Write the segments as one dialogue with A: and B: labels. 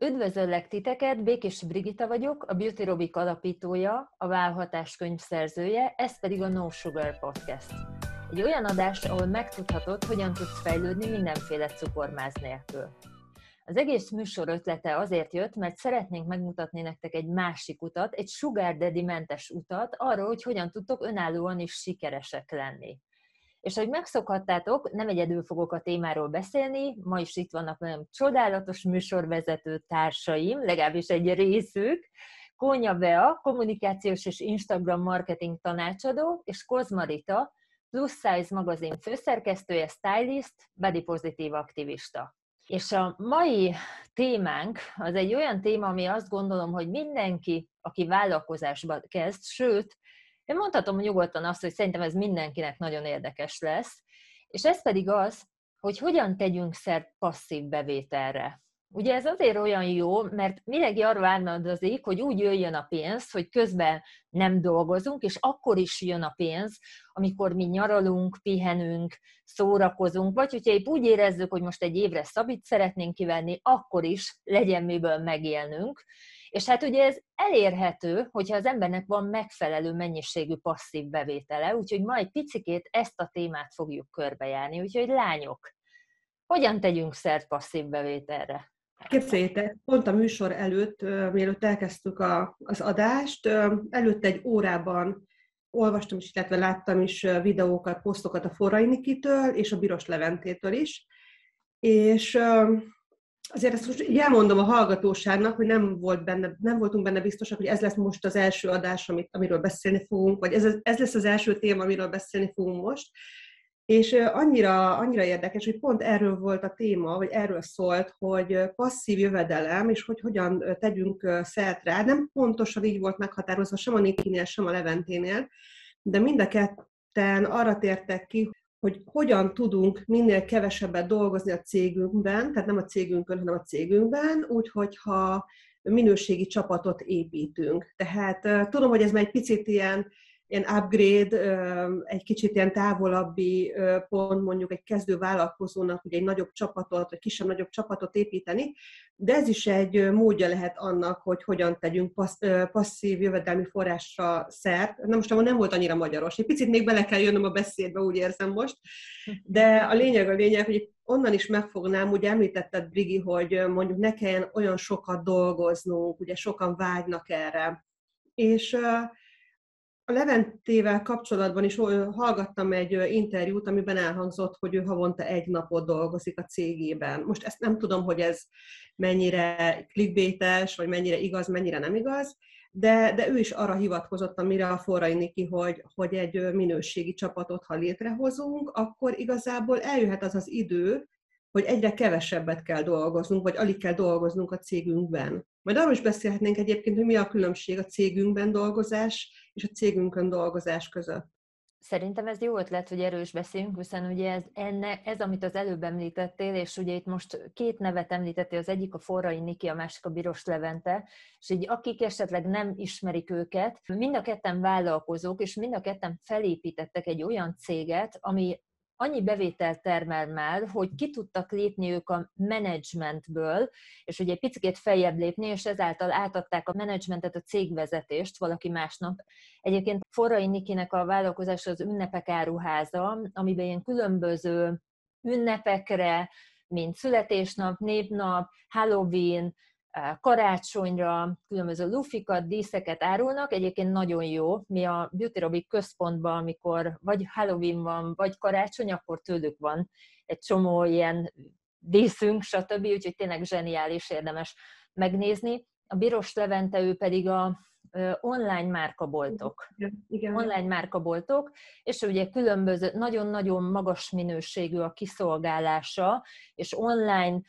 A: Üdvözöllek titeket, Békés Brigita vagyok, a Beauty Robic alapítója, a Válhatás könyv szerzője, ez pedig a No Sugar Podcast. Egy olyan adás, ahol megtudhatod, hogyan tudsz fejlődni mindenféle cukormáz nélkül. Az egész műsor ötlete azért jött, mert szeretnénk megmutatni nektek egy másik utat, egy sugar daddy mentes utat arra, hogy hogyan tudtok önállóan is sikeresek lenni. És ahogy megszokhattátok, nem egyedül fogok a témáról beszélni, ma is itt vannak nagyon csodálatos műsorvezető társaim, legalábbis egy részük, Kónya Bea, kommunikációs és Instagram marketing tanácsadó, és Kozmarita, Plus Size magazin főszerkesztője, stylist, body pozitív aktivista. És a mai témánk az egy olyan téma, ami azt gondolom, hogy mindenki, aki vállalkozásba kezd, sőt, én mondhatom nyugodtan azt, hogy szerintem ez mindenkinek nagyon érdekes lesz, és ez pedig az, hogy hogyan tegyünk szert passzív bevételre. Ugye ez azért olyan jó, mert mindenki arra várnadozik, hogy úgy jöjjön a pénz, hogy közben nem dolgozunk, és akkor is jön a pénz, amikor mi nyaralunk, pihenünk, szórakozunk, vagy hogyha épp úgy érezzük, hogy most egy évre szabít szeretnénk kivenni, akkor is legyen miből megélnünk. És hát ugye ez elérhető, hogyha az embernek van megfelelő mennyiségű passzív bevétele, úgyhogy ma egy picikét ezt a témát fogjuk körbejárni. Úgyhogy lányok, hogyan tegyünk szert passzív bevételre?
B: Képzeljétek, pont a műsor előtt, mielőtt elkezdtük a, az adást, előtt egy órában olvastam is, illetve láttam is videókat, posztokat a Forrai Nikitől és a Biros Leventétől is, és azért ezt most elmondom a hallgatóságnak, hogy nem, volt benne, nem voltunk benne biztosak, hogy ez lesz most az első adás, amit, amiről beszélni fogunk, vagy ez, ez lesz az első téma, amiről beszélni fogunk most. És annyira, annyira érdekes, hogy pont erről volt a téma, vagy erről szólt, hogy passzív jövedelem, és hogy hogyan tegyünk szert rá. Nem pontosan így volt meghatározva sem a Nikinél, sem a Leventénél, de mind a ketten arra tértek ki, hogy hogyan tudunk minél kevesebbet dolgozni a cégünkben, tehát nem a cégünkön, hanem a cégünkben, úgy, hogyha minőségi csapatot építünk. Tehát tudom, hogy ez már egy picit ilyen ilyen upgrade, egy kicsit ilyen távolabbi pont mondjuk egy kezdő vállalkozónak, ugye egy nagyobb csapatot, vagy kisebb-nagyobb csapatot építeni, de ez is egy módja lehet annak, hogy hogyan tegyünk passz, passzív jövedelmi forrásra szert. Na most nem volt annyira magyaros. Egy picit még bele kell jönnöm a beszédbe, úgy érzem most. De a lényeg a lényeg, hogy onnan is megfognám, ugye említetted, Brigi, hogy mondjuk ne kelljen olyan sokat dolgoznunk, ugye sokan vágynak erre. És uh, a Leventével kapcsolatban is hallgattam egy interjút, amiben elhangzott, hogy ő havonta egy napot dolgozik a cégében. Most ezt nem tudom, hogy ez mennyire clickbaites, vagy mennyire igaz, mennyire nem igaz, de, de ő is arra hivatkozott, amire a Forrai Niki, hogy, hogy egy minőségi csapatot, ha létrehozunk, akkor igazából eljöhet az az idő, hogy egyre kevesebbet kell dolgoznunk, vagy alig kell dolgoznunk a cégünkben. Majd arról is beszélhetnénk egyébként, hogy mi a különbség a cégünkben dolgozás és a cégünkön dolgozás között.
A: Szerintem ez jó ötlet, hogy erős beszélünk, hiszen ugye ez, enne, ez, amit az előbb említettél, és ugye itt most két nevet említettél, az egyik a Forrai Niki, a másik a Biros Levente, és így akik esetleg nem ismerik őket, mind a ketten vállalkozók, és mind a ketten felépítettek egy olyan céget, ami annyi bevételt termel már, hogy ki tudtak lépni ők a menedzsmentből, és ugye egy picit feljebb lépni, és ezáltal átadták a menedzsmentet, a cégvezetést valaki másnak. Egyébként Forrai Nikinek a vállalkozás az ünnepek áruháza, amiben ilyen különböző ünnepekre, mint születésnap, névnap, Halloween, karácsonyra különböző lufikat, díszeket árulnak, egyébként nagyon jó. Mi a Beauty Robic központban, amikor vagy Halloween van, vagy karácsony, akkor tőlük van egy csomó ilyen díszünk, stb. Úgyhogy tényleg zseniális, érdemes megnézni. A Biros Levente, ő pedig a online márkaboltok. Igen. Online márkaboltok, és ugye különböző, nagyon-nagyon magas minőségű a kiszolgálása, és online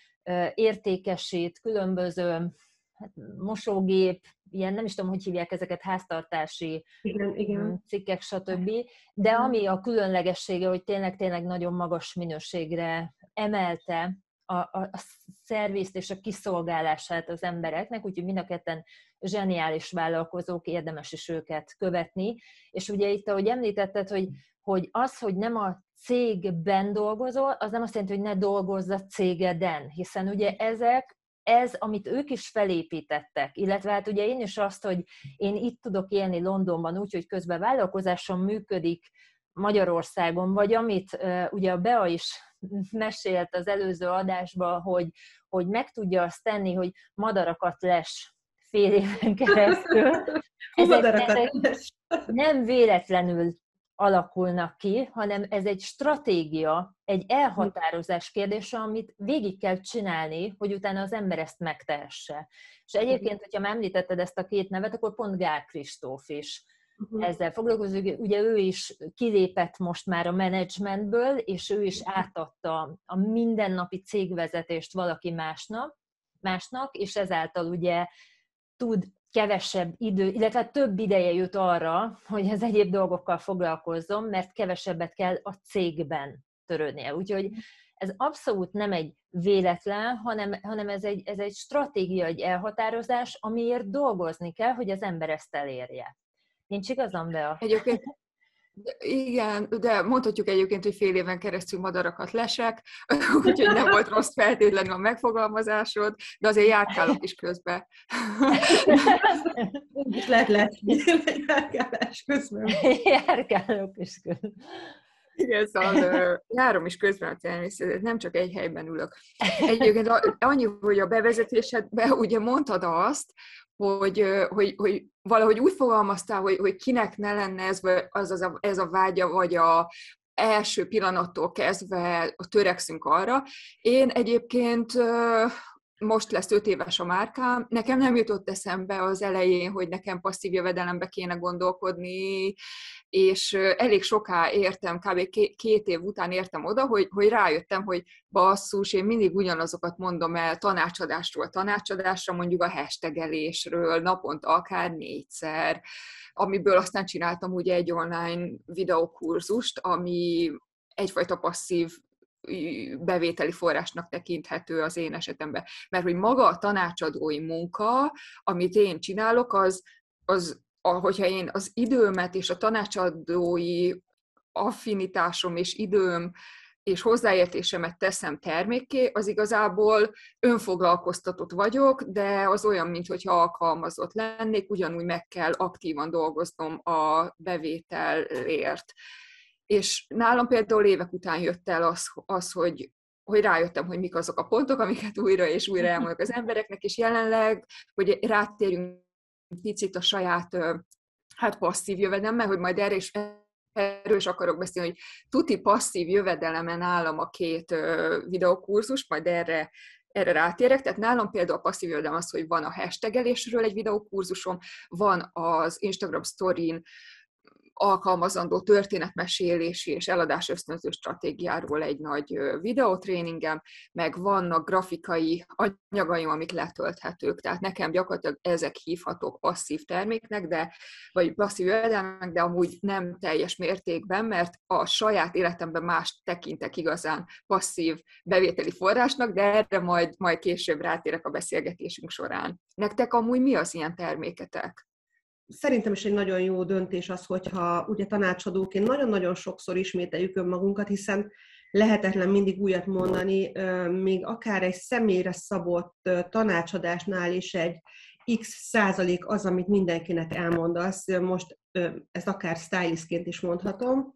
A: értékesít, különböző hát, mosógép, ilyen nem is tudom, hogy hívják ezeket, háztartási igen, igen. Mm, cikkek, stb. De ami a különlegessége, hogy tényleg-tényleg nagyon magas minőségre emelte a, a, a szervizt és a kiszolgálását az embereknek, úgyhogy mind a ketten zseniális vállalkozók, érdemes is őket követni. És ugye itt, ahogy említetted, hogy, hogy az, hogy nem a cégben dolgozol, az nem azt jelenti, hogy ne dolgozz a cégeden, hiszen ugye ezek ez, amit ők is felépítettek, illetve hát ugye én is azt, hogy én itt tudok élni Londonban úgy, hogy közben vállalkozásom működik Magyarországon, vagy amit ugye a Bea is mesélt az előző adásban, hogy, hogy meg tudja azt tenni, hogy madarakat les fél éven keresztül. Ezek, ezek nem véletlenül alakulnak ki, hanem ez egy stratégia, egy elhatározás kérdése, amit végig kell csinálni, hogy utána az ember ezt megtehesse. És egyébként, hogyha már említetted ezt a két nevet, akkor pont Gál Kristóf is uh-huh. ezzel foglalkozik. Ugye ő is kilépett most már a menedzsmentből, és ő is átadta a mindennapi cégvezetést valaki másnak, másnak, és ezáltal ugye tud kevesebb idő, illetve több ideje jut arra, hogy az egyéb dolgokkal foglalkozzon, mert kevesebbet kell a cégben törődnie. Úgyhogy ez abszolút nem egy véletlen, hanem, hanem ez, egy, ez egy stratégia, egy elhatározás, amiért dolgozni kell, hogy az ember ezt elérje. Nincs igazam, Bea?
C: Egyébként igen, de mondhatjuk egyébként, hogy fél éven keresztül madarakat lesek, úgyhogy nem volt rossz feltétlenül a megfogalmazásod, de azért járkálok is közben.
B: Lehet lesni járkálás közben.
A: Járkálok is közben.
C: Igen, szóval járom is közben a természetet, nem csak egy helyben ülök. Egyébként annyi, hogy a bevezetésedben ugye mondtad azt, hogy, hogy, hogy valahogy úgy fogalmaztál, hogy, hogy kinek ne lenne ez, az, az a, ez a vágya, vagy a első pillanattól kezdve törekszünk arra. Én egyébként most lesz öt éves a márkám, nekem nem jutott eszembe az elején, hogy nekem passzív jövedelembe kéne gondolkodni, és elég soká értem, kb. két év után értem oda, hogy, hogy rájöttem, hogy basszus, én mindig ugyanazokat mondom el tanácsadásról tanácsadásra, mondjuk a hashtagelésről, naponta akár négyszer, amiből aztán csináltam ugye egy online videókurzust, ami egyfajta passzív bevételi forrásnak tekinthető az én esetemben. Mert hogy maga a tanácsadói munka, amit én csinálok, az, az hogyha én az időmet és a tanácsadói affinitásom és időm és hozzáértésemet teszem termékké, az igazából önfoglalkoztatott vagyok, de az olyan, mintha alkalmazott lennék, ugyanúgy meg kell aktívan dolgoznom a bevételért. És nálam például évek után jött el az, az hogy, hogy rájöttem, hogy mik azok a pontok, amiket újra és újra elmondok az embereknek, és jelenleg, hogy rátérjünk picit a saját hát passzív jövedelemmel, hogy majd erre is erről is akarok beszélni, hogy tuti passzív jövedelemen állam a két videokurzus, majd erre erre rátérek, tehát nálam például a passzív jövedelem az, hogy van a hashtagelésről egy videókurzusom, van az Instagram Story-n alkalmazandó történetmesélési és eladás ösztönző stratégiáról egy nagy videótréningem, meg vannak grafikai anyagaim, amik letölthetők. Tehát nekem gyakorlatilag ezek hívhatók passzív terméknek, de, vagy passzív jövedelmek, de amúgy nem teljes mértékben, mert a saját életemben más tekintek igazán passzív bevételi forrásnak, de erre majd, majd később rátérek a beszélgetésünk során. Nektek amúgy mi az ilyen terméketek?
B: Szerintem is egy nagyon jó döntés az, hogyha ugye tanácsadóként nagyon-nagyon sokszor ismételjük önmagunkat, hiszen lehetetlen mindig újat mondani, még akár egy személyre szabott tanácsadásnál is egy x százalék az, amit mindenkinek elmondasz, most ezt akár stylistként is mondhatom,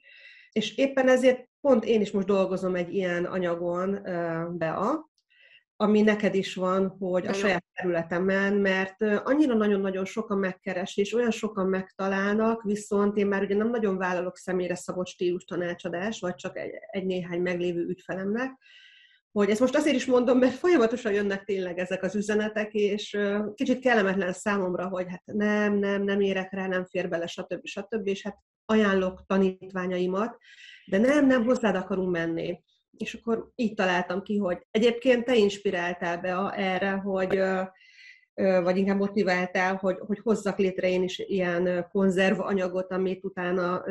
B: és éppen ezért pont én is most dolgozom egy ilyen anyagon, Bea, ami neked is van, hogy a saját területemen, mert annyira nagyon-nagyon sokan megkeres, és olyan sokan megtalálnak, viszont én már ugye nem nagyon vállalok személyre szabott stílus tanácsadás, vagy csak egy, egy néhány meglévő ügyfelemnek, hogy ezt most azért is mondom, mert folyamatosan jönnek tényleg ezek az üzenetek, és kicsit kellemetlen számomra, hogy hát nem, nem, nem érek rá, nem fér bele, stb. stb. És hát ajánlok tanítványaimat, de nem, nem, hozzád akarunk menni és akkor így találtam ki, hogy egyébként te inspiráltál be erre, hogy vagy inkább motiváltál, hogy, hogy hozzak létre én is ilyen konzervanyagot, amit utána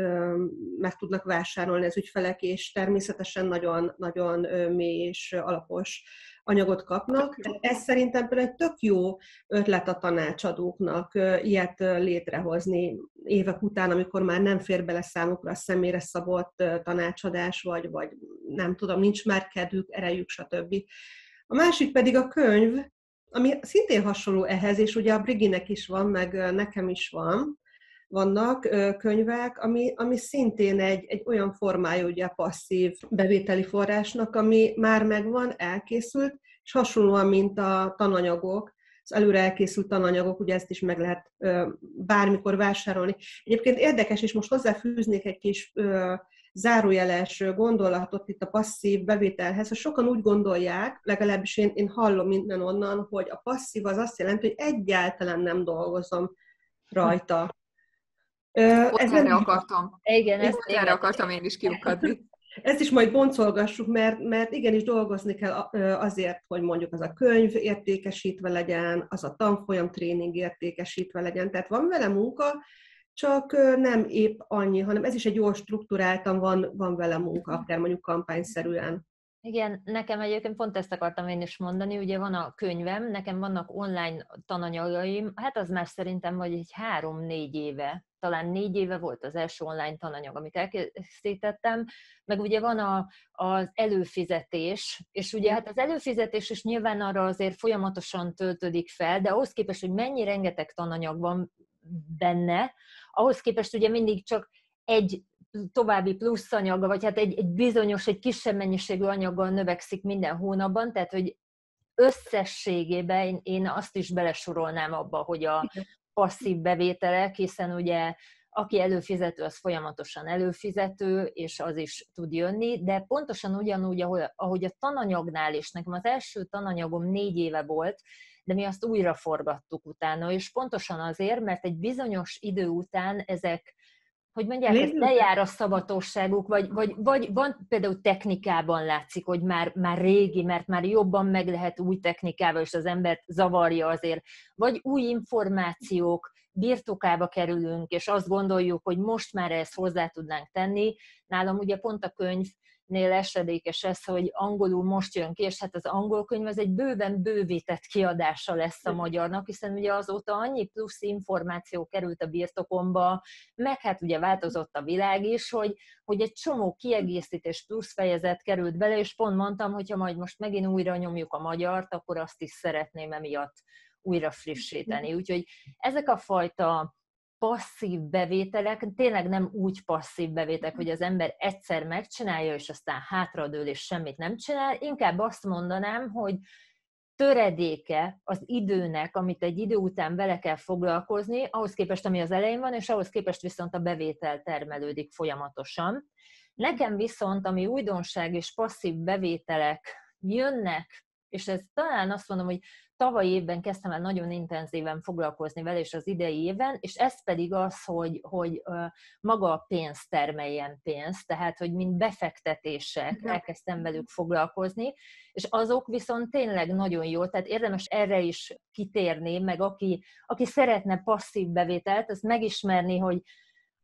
B: meg tudnak vásárolni az ügyfelek, és természetesen nagyon, nagyon mély és alapos anyagot kapnak. Ez szerintem például egy tök jó ötlet a tanácsadóknak ilyet létrehozni évek után, amikor már nem fér bele számukra a személyre szabott tanácsadás, vagy, vagy nem tudom, nincs már kedvük, erejük, stb. A másik pedig a könyv, ami szintén hasonló ehhez, és ugye a Briginek is van, meg nekem is van, vannak könyvek, ami, ami szintén egy, egy olyan formája ugye a passzív bevételi forrásnak, ami már megvan, elkészült, és hasonlóan, mint a tananyagok, az előre elkészült tananyagok, ugye ezt is meg lehet bármikor vásárolni. Egyébként érdekes, és most hozzáfűznék egy kis zárójeles gondolatot itt a passzív bevételhez, hogy sokan úgy gondolják, legalábbis én, én hallom minden onnan, hogy a passzív az azt jelenti, hogy egyáltalán nem dolgozom rajta.
C: Ott ez erre nem... akartam.
A: Igen,
C: ezt erre igen. akartam én is kiukadni.
B: Ezt is majd boncolgassuk, mert, mert igenis dolgozni kell azért, hogy mondjuk az a könyv értékesítve legyen, az a tanfolyam tréning értékesítve legyen. Tehát van vele munka, csak nem épp annyi, hanem ez is egy jól struktúráltan van, van vele munka, akár mondjuk kampányszerűen.
A: Igen, nekem egyébként pont ezt akartam én is mondani, ugye van a könyvem, nekem vannak online tananyagaim, hát az már szerintem vagy egy három-négy éve, talán négy éve volt az első online tananyag, amit elkészítettem, meg ugye van a, az előfizetés, és ugye hát az előfizetés is nyilván arra azért folyamatosan töltődik fel, de ahhoz képest, hogy mennyi rengeteg tananyag van benne, ahhoz képest ugye mindig csak egy további plusz anyaga, vagy hát egy, egy bizonyos, egy kisebb mennyiségű anyaggal növekszik minden hónapban, tehát hogy összességében én, én azt is belesorolnám abba, hogy a passzív bevételek, hiszen ugye aki előfizető, az folyamatosan előfizető, és az is tud jönni, de pontosan ugyanúgy, ahogy a tananyagnál is, nekem az első tananyagom négy éve volt, de mi azt újra forgattuk utána, és pontosan azért, mert egy bizonyos idő után ezek hogy mondják, ez lejár a szabatosságuk, vagy, vagy, vagy van például technikában látszik, hogy már, már régi, mert már jobban meg lehet új technikával, és az embert zavarja azért, vagy új információk, birtokába kerülünk, és azt gondoljuk, hogy most már ezt hozzá tudnánk tenni. Nálam ugye pont a könyv nél esedékes ez, hogy angolul most jön ki, és hát az angol könyv az egy bőven bővített kiadása lesz a magyarnak, hiszen ugye azóta annyi plusz információ került a birtokomba, meg hát ugye változott a világ is, hogy, hogy egy csomó kiegészítés plusz fejezet került bele, és pont mondtam, hogy ha majd most megint újra nyomjuk a magyart, akkor azt is szeretném emiatt újra frissíteni. Úgyhogy ezek a fajta passzív bevételek, tényleg nem úgy passzív bevételek, hogy az ember egyszer megcsinálja, és aztán hátradől, és semmit nem csinál. Inkább azt mondanám, hogy töredéke az időnek, amit egy idő után vele kell foglalkozni, ahhoz képest, ami az elején van, és ahhoz képest viszont a bevétel termelődik folyamatosan. Nekem viszont, ami újdonság és passzív bevételek jönnek, és ez talán azt mondom, hogy tavaly évben kezdtem el nagyon intenzíven foglalkozni vele, és az idei éven, és ez pedig az, hogy, hogy maga a pénz termeljen pénzt, tehát, hogy mind befektetések elkezdtem velük foglalkozni, és azok viszont tényleg nagyon jó, tehát érdemes erre is kitérni, meg aki, aki szeretne passzív bevételt, az megismerni, hogy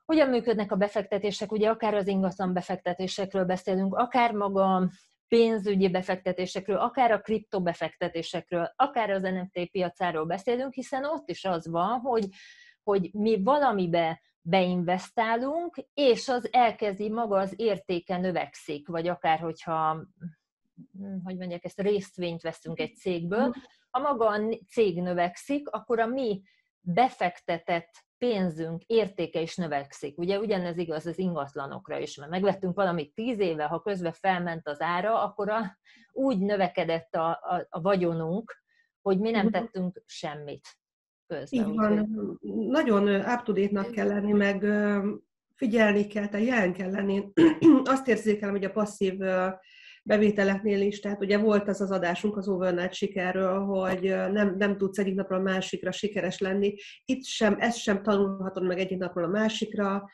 A: hogyan működnek a befektetések, ugye akár az ingatlan befektetésekről beszélünk, akár maga pénzügyi befektetésekről, akár a kriptobefektetésekről, akár az NFT piacáról beszélünk, hiszen ott is az van, hogy, hogy mi valamibe beinvestálunk, és az elkezdi maga az értéke növekszik, vagy akár hogyha hogy mondják, ezt részvényt veszünk egy cégből, ha maga a cég növekszik, akkor a mi befektetett pénzünk értéke is növekszik. Ugye ugyanez igaz az ingatlanokra is, mert megvettünk valamit tíz éve, ha közben felment az ára, akkor a, úgy növekedett a, a, a vagyonunk, hogy mi nem mhm. tettünk semmit közben.
B: Így van. Úgy, Nagyon up kell lenni, meg figyelni kell, tehát jelen kell lenni. Azt érzékelem, hogy a passzív bevételeknél is, tehát ugye volt az az adásunk az Overnight sikerről, hogy nem, nem tudsz egyik napról a másikra sikeres lenni. Itt sem, ezt sem tanulhatod meg egyik napról a másikra.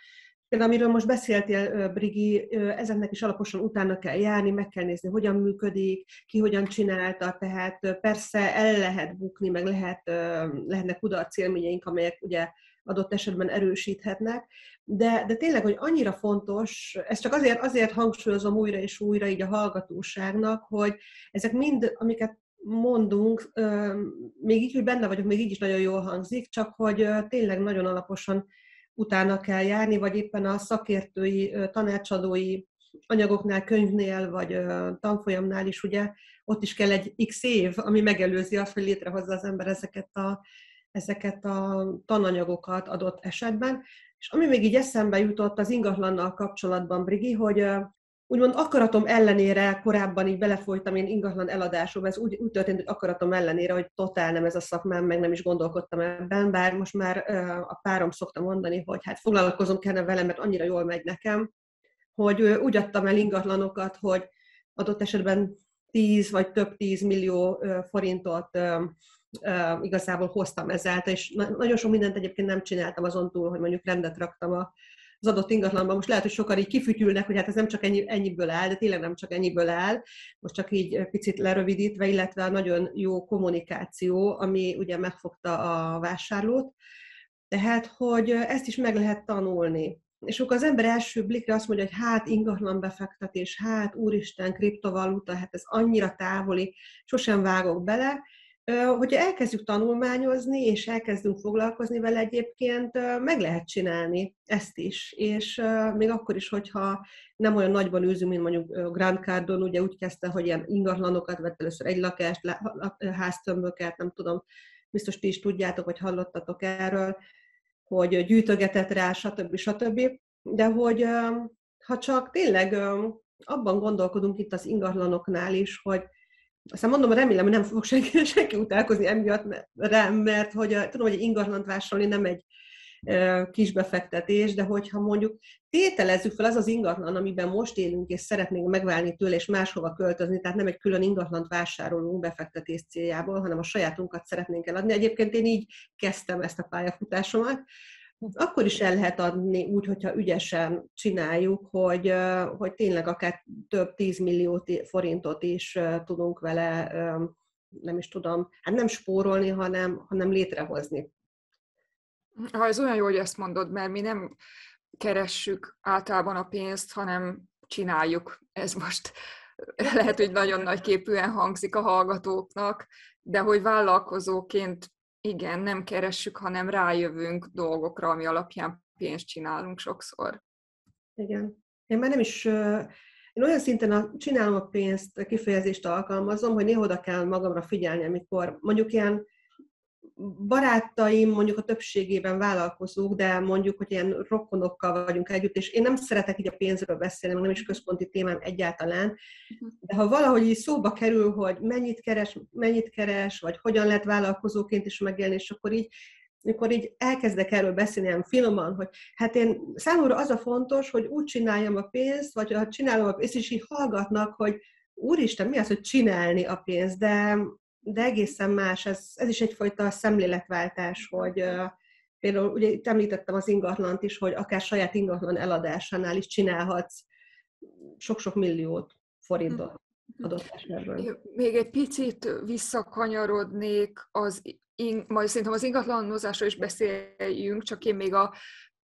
B: Például amiről most beszéltél, Brigi, ezeknek is alaposan utána kell járni, meg kell nézni, hogyan működik, ki hogyan csinálta, tehát persze el lehet bukni, meg lehet, lehetnek kudarc élményeink, amelyek ugye adott esetben erősíthetnek, de, de tényleg, hogy annyira fontos, ezt csak azért, azért hangsúlyozom újra és újra így a hallgatóságnak, hogy ezek mind, amiket mondunk, még így, hogy benne vagyok, még így is nagyon jól hangzik, csak hogy tényleg nagyon alaposan utána kell járni, vagy éppen a szakértői, tanácsadói anyagoknál, könyvnél, vagy tanfolyamnál is, ugye, ott is kell egy x év, ami megelőzi azt, hogy létrehozza az ember ezeket a, ezeket a tananyagokat adott esetben. És ami még így eszembe jutott az ingatlannal kapcsolatban, Brigi, hogy úgymond akaratom ellenére korábban így belefolytam én ingatlan eladásokba, ez úgy, úgy történt, hogy akaratom ellenére, hogy totál nem ez a szakmám, meg nem is gondolkodtam ebben, bár most már a párom szokta mondani, hogy hát foglalkozom kellene velem, mert annyira jól megy nekem, hogy úgy adtam el ingatlanokat, hogy adott esetben 10 vagy több 10 millió forintot igazából hoztam ezáltal, és nagyon sok mindent egyébként nem csináltam azon túl, hogy mondjuk rendet raktam a az adott ingatlanban. Most lehet, hogy sokan így kifütyülnek, hogy hát ez nem csak ennyi, ennyiből áll, de tényleg nem csak ennyiből áll, most csak így picit lerövidítve, illetve a nagyon jó kommunikáció, ami ugye megfogta a vásárlót. Tehát, hogy ezt is meg lehet tanulni. És akkor az ember első blikre azt mondja, hogy hát ingatlan befektetés, hát úristen, kriptovaluta, hát ez annyira távoli, sosem vágok bele, Hogyha elkezdjük tanulmányozni, és elkezdünk foglalkozni vele egyébként, meg lehet csinálni ezt is. És még akkor is, hogyha nem olyan nagyban űzünk, mint mondjuk Grand Cardon, ugye úgy kezdte, hogy ilyen ingatlanokat vett először egy lakást, háztömböket, nem tudom, biztos ti is tudjátok, vagy hallottatok erről, hogy gyűjtögetett rá, stb. stb. De hogy ha csak tényleg abban gondolkodunk itt az ingatlanoknál is, hogy aztán mondom, remélem, hogy nem fog senki, senki utálkozni emiatt rám, mert hogy a, tudom, hogy egy ingatlant vásárolni nem egy kis befektetés, de hogyha mondjuk tételezzük fel az az ingatlan, amiben most élünk, és szeretnénk megválni tőle, és máshova költözni, tehát nem egy külön ingatlant vásárolunk befektetés céljából, hanem a sajátunkat szeretnénk eladni. Egyébként én így kezdtem ezt a pályafutásomat, akkor is el lehet adni úgy, hogyha ügyesen csináljuk, hogy, hogy tényleg akár több tízmillió forintot is tudunk vele, nem is tudom, hát nem spórolni, hanem, hanem létrehozni.
C: Ha ez olyan jó, hogy ezt mondod, mert mi nem keressük általában a pénzt, hanem csináljuk. Ez most lehet, hogy nagyon nagy képűen hangzik a hallgatóknak, de hogy vállalkozóként igen, nem keressük, hanem rájövünk dolgokra, ami alapján pénzt csinálunk sokszor.
B: Igen. Én már nem is, én olyan szinten a, csinálom a pénzt, a kifejezést alkalmazom, hogy néha oda kell magamra figyelni, amikor mondjuk ilyen barátaim mondjuk a többségében vállalkozók, de mondjuk, hogy ilyen rokonokkal vagyunk együtt, és én nem szeretek így a pénzről beszélni, nem is központi témám egyáltalán, mhm. de ha valahogy így szóba kerül, hogy mennyit keres, mennyit keres, vagy hogyan lehet vállalkozóként is megélni, és akkor így amikor így elkezdek erről beszélni ilyen finoman, hogy hát én számomra az a fontos, hogy úgy csináljam a pénzt, vagy ha csinálom a pénzt, és így hallgatnak, hogy úristen, mi az, hogy csinálni a pénzt, de de egészen más, ez, ez is egyfajta szemléletváltás, hogy például ugye itt említettem az ingatlant is, hogy akár saját ingatlan eladásánál is csinálhatsz sok-sok milliót forintot hm. adott esetben.
C: Még egy picit visszakanyarodnék, az, majd szerintem az ingatlanozásról is beszéljünk, csak én még a,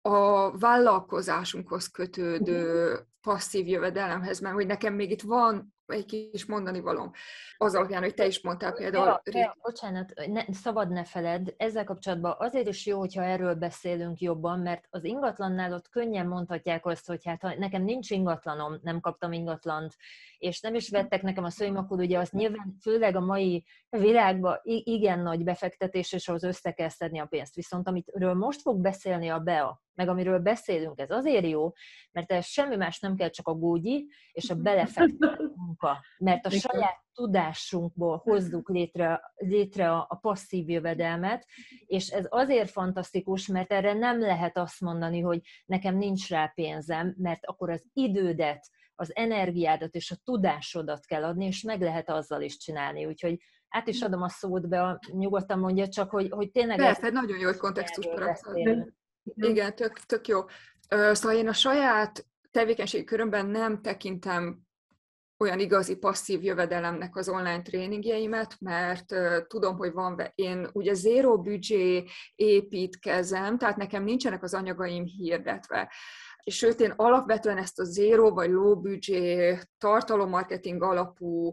C: a vállalkozásunkhoz kötődő passzív jövedelemhez, mert hogy nekem még itt van egy kis mondani valóm. Az alapján, hogy te is mondtál például... Ja,
A: ja, bocsánat, ne, szabad ne feled, ezzel kapcsolatban azért is jó, hogyha erről beszélünk jobban, mert az ingatlannál ott könnyen mondhatják azt, hogy hát ha nekem nincs ingatlanom, nem kaptam ingatlant, és nem is vettek nekem a szőim, akkor ugye az nyilván főleg a mai világban igen nagy befektetés, és ahhoz össze kell szedni a pénzt. Viszont amitről most fog beszélni a BEA, meg amiről beszélünk, ez azért jó, mert ez semmi más nem kell, csak a gógyi és a belefektetett munka. Mert a saját tudásunkból hozzuk létre, létre a, a passzív jövedelmet, és ez azért fantasztikus, mert erre nem lehet azt mondani, hogy nekem nincs rá pénzem, mert akkor az idődet, az energiádat és a tudásodat kell adni, és meg lehet azzal is csinálni. Úgyhogy át is adom a szót be, nyugodtan mondja csak, hogy, hogy tényleg...
C: Persze, nagyon jó, hogy kontextust Igen, tök, tök jó. Szóval én a saját tevékenységi körömben nem tekintem olyan igazi passzív jövedelemnek az online tréningjeimet, mert tudom, hogy van, én ugye zero büdzsé építkezem, tehát nekem nincsenek az anyagaim hirdetve sőt, én alapvetően ezt a zero vagy low budget tartalommarketing alapú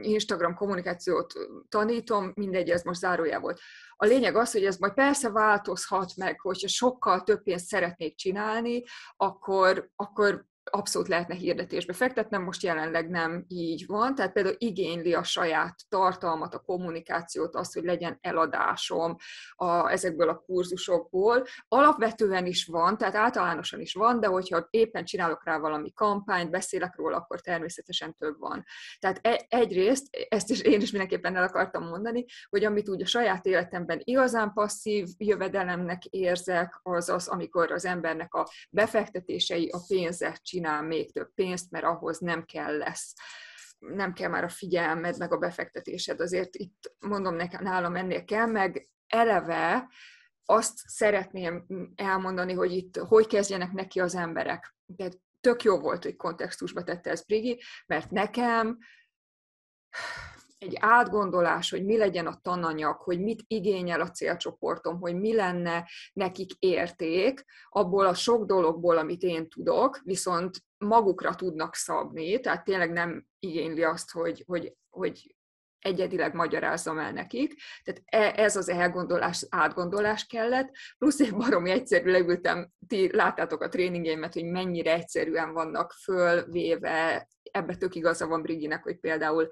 C: Instagram kommunikációt tanítom, mindegy, ez most zárójá volt. A lényeg az, hogy ez majd persze változhat meg, hogyha sokkal több pénzt szeretnék csinálni, akkor, akkor abszolút lehetne hirdetésbe fektetnem, most jelenleg nem így van, tehát például igényli a saját tartalmat, a kommunikációt, azt, hogy legyen eladásom a, ezekből a kurzusokból. Alapvetően is van, tehát általánosan is van, de hogyha éppen csinálok rá valami kampányt, beszélek róla, akkor természetesen több van. Tehát e, egyrészt, ezt is én is mindenképpen el akartam mondani, hogy amit úgy a saját életemben igazán passzív jövedelemnek érzek, az az, amikor az embernek a befektetései, a pénzet csinál még több pénzt, mert ahhoz nem kell lesz nem kell már a figyelmed, meg a befektetésed. Azért itt mondom nekem, nálam ennél kell, meg eleve azt szeretném elmondani, hogy itt hogy kezdjenek neki az emberek. De tök jó volt, hogy kontextusba tette ez Brigi, mert nekem egy átgondolás, hogy mi legyen a tananyag, hogy mit igényel a célcsoportom, hogy mi lenne nekik érték, abból a sok dologból, amit én tudok, viszont magukra tudnak szabni, tehát tényleg nem igényli azt, hogy, hogy, hogy egyedileg magyarázzam el nekik. Tehát e, ez az elgondolás, átgondolás kellett, plusz én baromi egyszerű leültem, ti láttátok a tréningémet, hogy mennyire egyszerűen vannak fölvéve ebbe tök igaza van Briginek, hogy például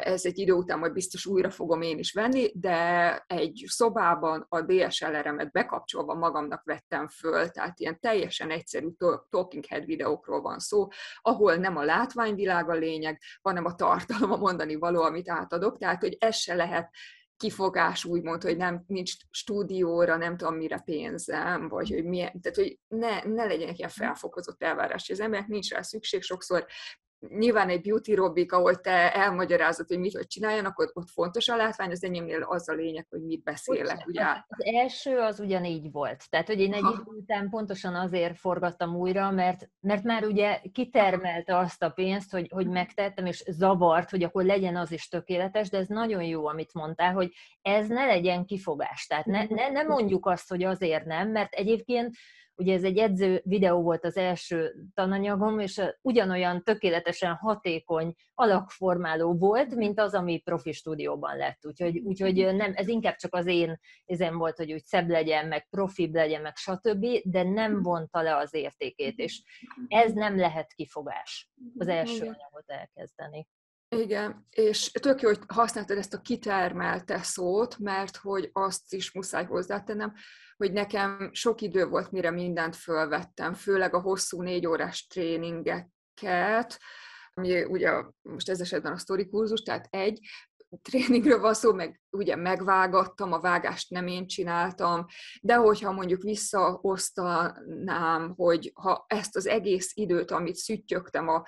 C: ez egy idő után majd biztos újra fogom én is venni, de egy szobában a DSLR-emet bekapcsolva magamnak vettem föl, tehát ilyen teljesen egyszerű talking head videókról van szó, ahol nem a látványvilág a lényeg, hanem a tartalom, a mondani való, amit átadok, tehát hogy ez se lehet kifogás úgymond, hogy nem, nincs stúdióra, nem tudom mire pénzem, vagy hogy milyen, tehát hogy ne, ne legyenek ilyen felfokozott elvárás, az emberek nincs rá szükség, sokszor nyilván egy beauty robbik, ahol te elmagyarázod, hogy mit hogy csináljanak, ott, ott fontos a látvány, az enyémnél az a lényeg, hogy mit beszélek. Ugye?
A: Az első az ugyanígy volt. Tehát, hogy én egy idő után pontosan azért forgattam újra, mert, mert már ugye kitermelte azt a pénzt, hogy, hogy megtettem, és zavart, hogy akkor legyen az is tökéletes, de ez nagyon jó, amit mondtál, hogy ez ne legyen kifogás. Tehát ne, ne, ne mondjuk azt, hogy azért nem, mert egyébként Ugye ez egy edző videó volt az első tananyagom, és ugyanolyan tökéletesen hatékony alakformáló volt, mint az, ami profi stúdióban lett. Úgyhogy, úgyhogy nem, ez inkább csak az én ezen volt, hogy úgy szebb legyen, meg profibb legyen, meg stb., de nem vonta le az értékét, és ez nem lehet kifogás az első anyagot elkezdeni.
C: Igen, és tök jó, hogy használtad ezt a kitermelte szót, mert hogy azt is muszáj hozzátennem, hogy nekem sok idő volt, mire mindent fölvettem, főleg a hosszú négy órás tréningeket, ami ugye most ez esetben a sztori kurzus, tehát egy, tréningről van szó, meg ugye megvágattam, a vágást nem én csináltam, de hogyha mondjuk visszaosztanám, hogy ha ezt az egész időt, amit szüttyögtem a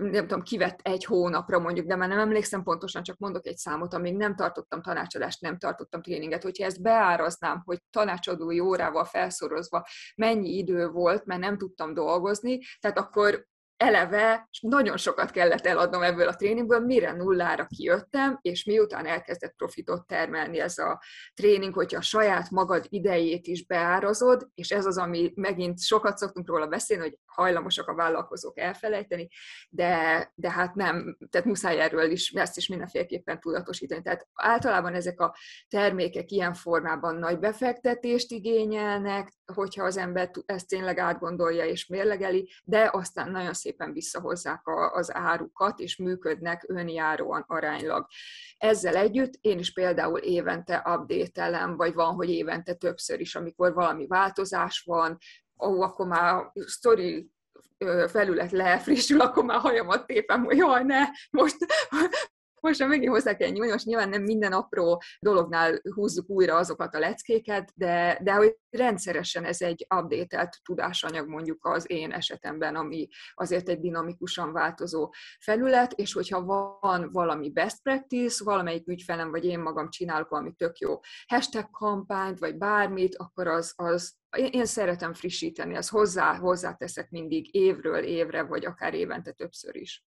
C: nem tudom, kivett egy hónapra mondjuk, de már nem emlékszem pontosan, csak mondok egy számot, amíg nem tartottam tanácsadást, nem tartottam tréninget. Hogyha ezt beáraznám, hogy tanácsadói órával felszorozva mennyi idő volt, mert nem tudtam dolgozni, tehát akkor eleve nagyon sokat kellett eladnom ebből a tréningből, mire nullára kijöttem, és miután elkezdett profitot termelni ez a tréning, hogyha a saját magad idejét is beárazod, és ez az, ami megint sokat szoktunk róla beszélni, hogy hajlamosak a vállalkozók elfelejteni, de, de hát nem, tehát muszáj erről is, ezt is mindenféleképpen tudatosítani. Tehát általában ezek a termékek ilyen formában nagy befektetést igényelnek, hogyha az ember ezt tényleg átgondolja és mérlegeli, de aztán nagyon szépen visszahozzák a, az árukat, és működnek önjáróan aránylag. Ezzel együtt én is például évente update vagy van, hogy évente többször is, amikor valami változás van, ó, akkor már sztori felület lefrissül, akkor már hajamat tépem, hogy jaj, ne, most most már megint hozzá kell nyúlni, most nyilván nem minden apró dolognál húzzuk újra azokat a leckéket, de, de hogy rendszeresen ez egy updatelt tudásanyag mondjuk az én esetemben, ami azért egy dinamikusan változó felület, és hogyha van valami best practice, valamelyik ügyfelem vagy én magam csinálok valami tök jó hashtag kampányt, vagy bármit, akkor az, az én szeretem frissíteni, az hozzá, hozzáteszek mindig évről évre, vagy akár évente többször is.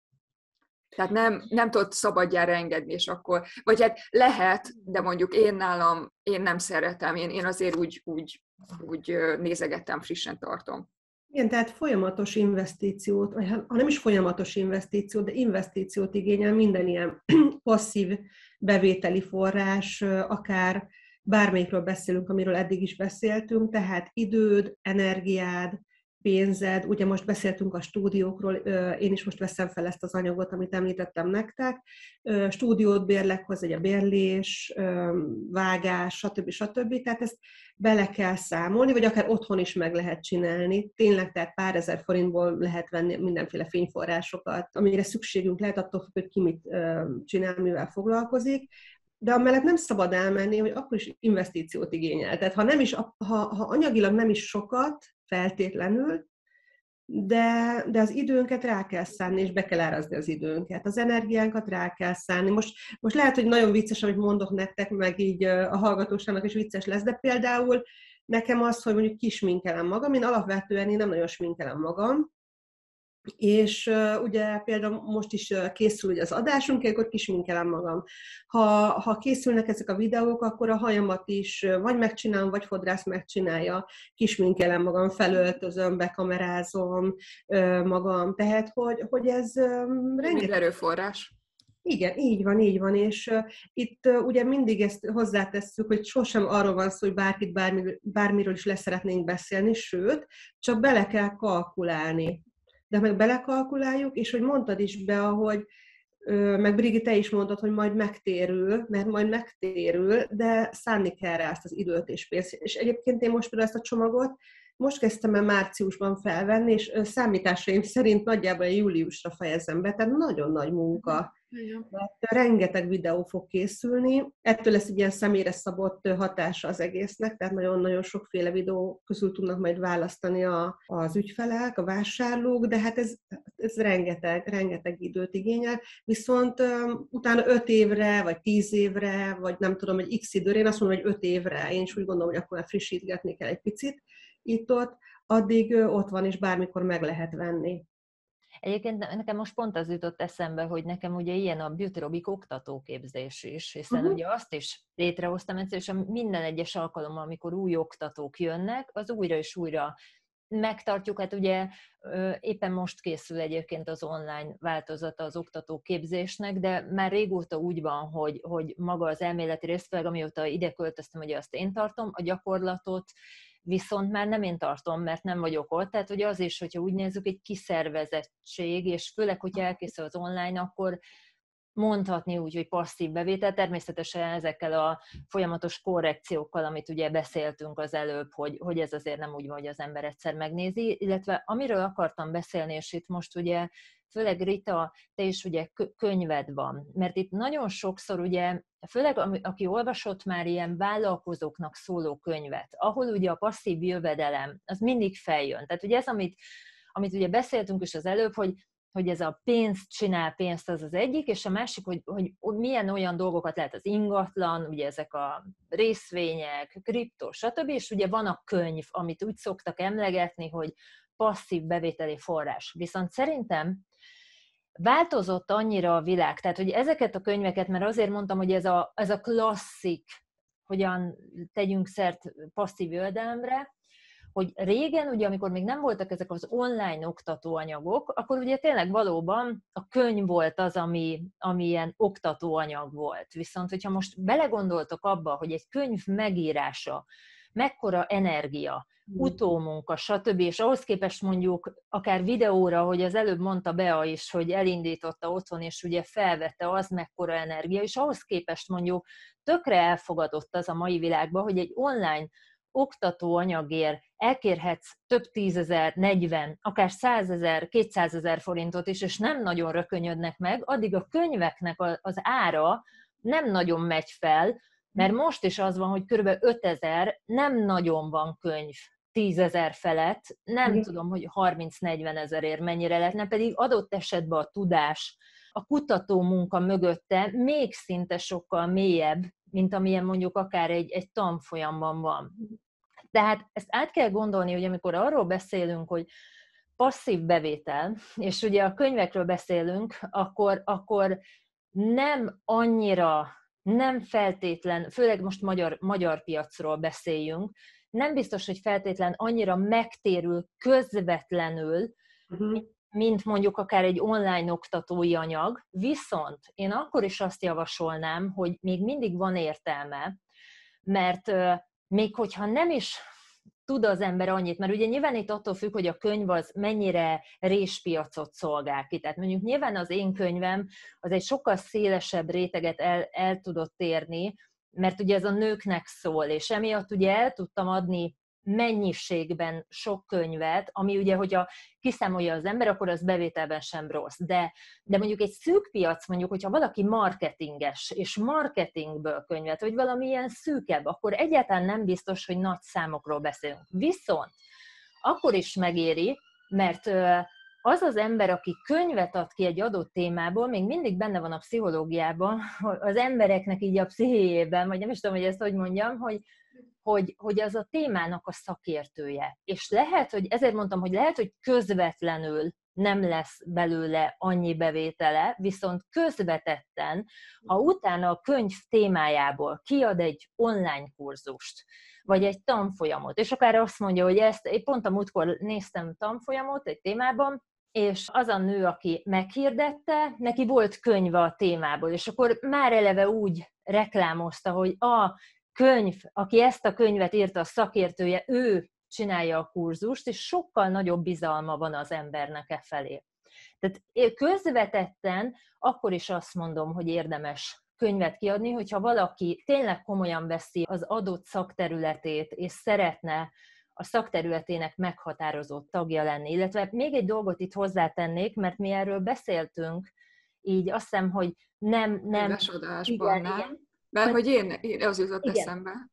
C: Tehát nem, nem tudod szabadjára engedni, és akkor, vagy hát lehet, de mondjuk én nálam, én nem szeretem, én, én azért úgy, úgy, úgy nézegettem, frissen tartom.
B: Igen, tehát folyamatos investíciót, vagy ha nem is folyamatos investíciót, de investíciót igényel minden ilyen passzív bevételi forrás, akár bármelyikről beszélünk, amiről eddig is beszéltünk, tehát időd, energiád, pénzed, ugye most beszéltünk a stúdiókról, én is most veszem fel ezt az anyagot, amit említettem nektek, stúdiót bérlek hozzá, a bérlés, vágás, stb. stb. Tehát ezt bele kell számolni, vagy akár otthon is meg lehet csinálni. Tényleg, tehát pár ezer forintból lehet venni mindenféle fényforrásokat, amire szükségünk lehet, attól függ, hogy ki mit csinál, mivel foglalkozik de amellett nem szabad elmenni, hogy akkor is investíciót igényel. Tehát ha, nem is, ha, ha anyagilag nem is sokat feltétlenül, de, de az időnket rá kell szánni, és be kell árazni az időnket. Az energiánkat rá kell szánni. Most, most lehet, hogy nagyon vicces, amit mondok nektek, meg így a hallgatóságnak is vicces lesz, de például nekem az, hogy mondjuk kisminkelem magam, én alapvetően én nem nagyon sminkelem magam, és uh, ugye például most is uh, készül ugye az adásunk, akkor kisminkelem magam. Ha, ha készülnek ezek a videók, akkor a hajamat is uh, vagy megcsinálom, vagy fodrász megcsinálja, kisminkelem magam, felöltözöm, bekamerázom uh, magam. Tehát, hogy, hogy ez um,
C: rengeteg... erőforrás.
B: Igen, így van, így van, és uh, itt uh, ugye mindig ezt hozzátesszük, hogy sosem arról van szó, hogy bárkit bármi, bármiről is leszeretnénk beszélni, sőt, csak bele kell kalkulálni de meg belekalkuláljuk, és hogy mondtad is be, ahogy meg Brigitte is mondtad, hogy majd megtérül, mert majd megtérül, de szánni kell rá ezt az időt és pénzt. És egyébként én most például ezt a csomagot most kezdtem el márciusban felvenni, és számításaim szerint nagyjából júliusra fejezem be, tehát nagyon nagy munka. Mert rengeteg videó fog készülni, ettől lesz egy ilyen személyre szabott hatása az egésznek, tehát nagyon-nagyon sokféle videó közül tudnak majd választani a, az ügyfelek, a vásárlók, de hát ez, ez rengeteg, rengeteg időt igényel, viszont um, utána öt évre, vagy tíz évre, vagy nem tudom, egy x időre, én azt mondom, hogy öt évre, én is úgy gondolom, hogy akkor már frissítgetni kell egy picit itt-ott, addig ott van, és bármikor meg lehet venni.
A: Egyébként nekem most pont az jutott eszembe, hogy nekem ugye ilyen a Beauty Robic oktatóképzés is, hiszen uh-huh. ugye azt is létrehoztam egyszer, és minden egyes alkalommal, amikor új oktatók jönnek, az újra és újra megtartjuk, hát ugye éppen most készül egyébként az online változata az oktatóképzésnek, de már régóta úgy van, hogy, hogy maga az elméleti részt, amióta ide költöztem, hogy azt én tartom, a gyakorlatot viszont már nem én tartom, mert nem vagyok ott. Tehát hogy az is, hogyha úgy nézzük, egy kiszervezettség, és főleg, hogyha elkészül az online, akkor mondhatni úgy, hogy passzív bevétel, természetesen ezekkel a folyamatos korrekciókkal, amit ugye beszéltünk az előbb, hogy, hogy ez azért nem úgy van, hogy az ember egyszer megnézi, illetve amiről akartam beszélni, és itt most ugye főleg Rita, te is ugye könyved van, mert itt nagyon sokszor ugye, főleg aki olvasott már ilyen vállalkozóknak szóló könyvet, ahol ugye a passzív jövedelem, az mindig feljön. Tehát ugye ez, amit, amit ugye beszéltünk is az előbb, hogy hogy ez a pénzt csinál pénzt, az az egyik, és a másik, hogy, hogy milyen olyan dolgokat lehet az ingatlan, ugye ezek a részvények, kriptó, stb. És ugye van a könyv, amit úgy szoktak emlegetni, hogy passzív bevételi forrás. Viszont szerintem változott annyira a világ, tehát hogy ezeket a könyveket, mert azért mondtam, hogy ez a, ez a klasszik, hogyan tegyünk szert passzív jövedelemre, hogy régen, ugye, amikor még nem voltak ezek az online oktatóanyagok, akkor ugye tényleg valóban a könyv volt az, ami, ami ilyen oktatóanyag volt. Viszont, hogyha most belegondoltok abba, hogy egy könyv megírása, mekkora energia. Utómunka, stb. És ahhoz képest mondjuk akár videóra, hogy az előbb mondta Bea is, hogy elindította otthon, és ugye felvette az mekkora energia, és ahhoz képest mondjuk tökre elfogadott az a mai világban, hogy egy online oktató anyagért elkérhetsz több tízezer, negyven, akár százezer, kétszázezer forintot is, és nem nagyon rökönyödnek meg, addig a könyveknek az ára nem nagyon megy fel, mert most is az van, hogy kb. 5000 nem nagyon van könyv tízezer felett, nem Igen. tudom, hogy 30-40 ezerért mennyire lehetne, pedig adott esetben a tudás, a kutató munka mögötte még szinte sokkal mélyebb, mint amilyen mondjuk akár egy, egy tanfolyamban van. Tehát ezt át kell gondolni, hogy amikor arról beszélünk, hogy passzív bevétel, és ugye a könyvekről beszélünk, akkor, akkor nem annyira, nem feltétlen, főleg most magyar, magyar piacról beszéljünk, nem biztos, hogy feltétlen annyira megtérül közvetlenül, uh-huh. mint mondjuk akár egy online oktatói anyag, viszont én akkor is azt javasolnám, hogy még mindig van értelme, mert még hogyha nem is tud az ember annyit, mert ugye nyilván itt attól függ, hogy a könyv az mennyire réspiacot szolgál ki. Tehát mondjuk nyilván az én könyvem az egy sokkal szélesebb réteget el, el tudott érni, mert ugye ez a nőknek szól, és emiatt ugye el tudtam adni mennyiségben sok könyvet, ami ugye, hogyha kiszámolja az ember, akkor az bevételben sem rossz. De, de mondjuk egy szűk piac, mondjuk, hogyha valaki marketinges, és marketingből könyvet, vagy valamilyen szűkebb, akkor egyáltalán nem biztos, hogy nagy számokról beszélünk. Viszont akkor is megéri, mert az az ember, aki könyvet ad ki egy adott témából, még mindig benne van a pszichológiában, az embereknek így a pszichéjében, vagy nem is tudom, hogy ezt hogy mondjam, hogy, hogy, hogy az a témának a szakértője. És lehet, hogy ezért mondtam, hogy lehet, hogy közvetlenül nem lesz belőle annyi bevétele, viszont közvetetten, ha utána a könyv témájából kiad egy online kurzust, vagy egy tanfolyamot, és akár azt mondja, hogy ezt, én pont a múltkor néztem tanfolyamot egy témában, és az a nő, aki meghirdette, neki volt könyve a témából, és akkor már eleve úgy reklámozta, hogy a könyv, aki ezt a könyvet írta, a szakértője, ő csinálja a kurzust, és sokkal nagyobb bizalma van az embernek e felé. Tehát közvetetten akkor is azt mondom, hogy érdemes könyvet kiadni, hogyha valaki tényleg komolyan veszi az adott szakterületét, és szeretne a szakterületének meghatározott tagja lenni. Illetve még egy dolgot itt hozzátennék, mert mi erről beszéltünk, így azt hiszem, hogy nem... nem
C: igen, igen, mert hogy én, én az jutott igen. eszembe.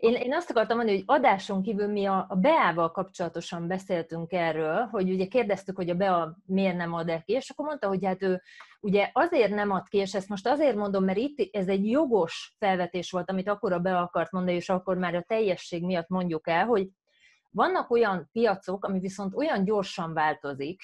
A: Én, én azt akartam mondani, hogy adáson kívül mi a, a BEA-val kapcsolatosan beszéltünk erről, hogy ugye kérdeztük, hogy a BEA miért nem ad ki, és akkor mondta, hogy hát ő ugye azért nem ad ki, és ezt most azért mondom, mert itt ez egy jogos felvetés volt, amit akkor a BEA akart mondani, és akkor már a teljesség miatt mondjuk el, hogy vannak olyan piacok, ami viszont olyan gyorsan változik,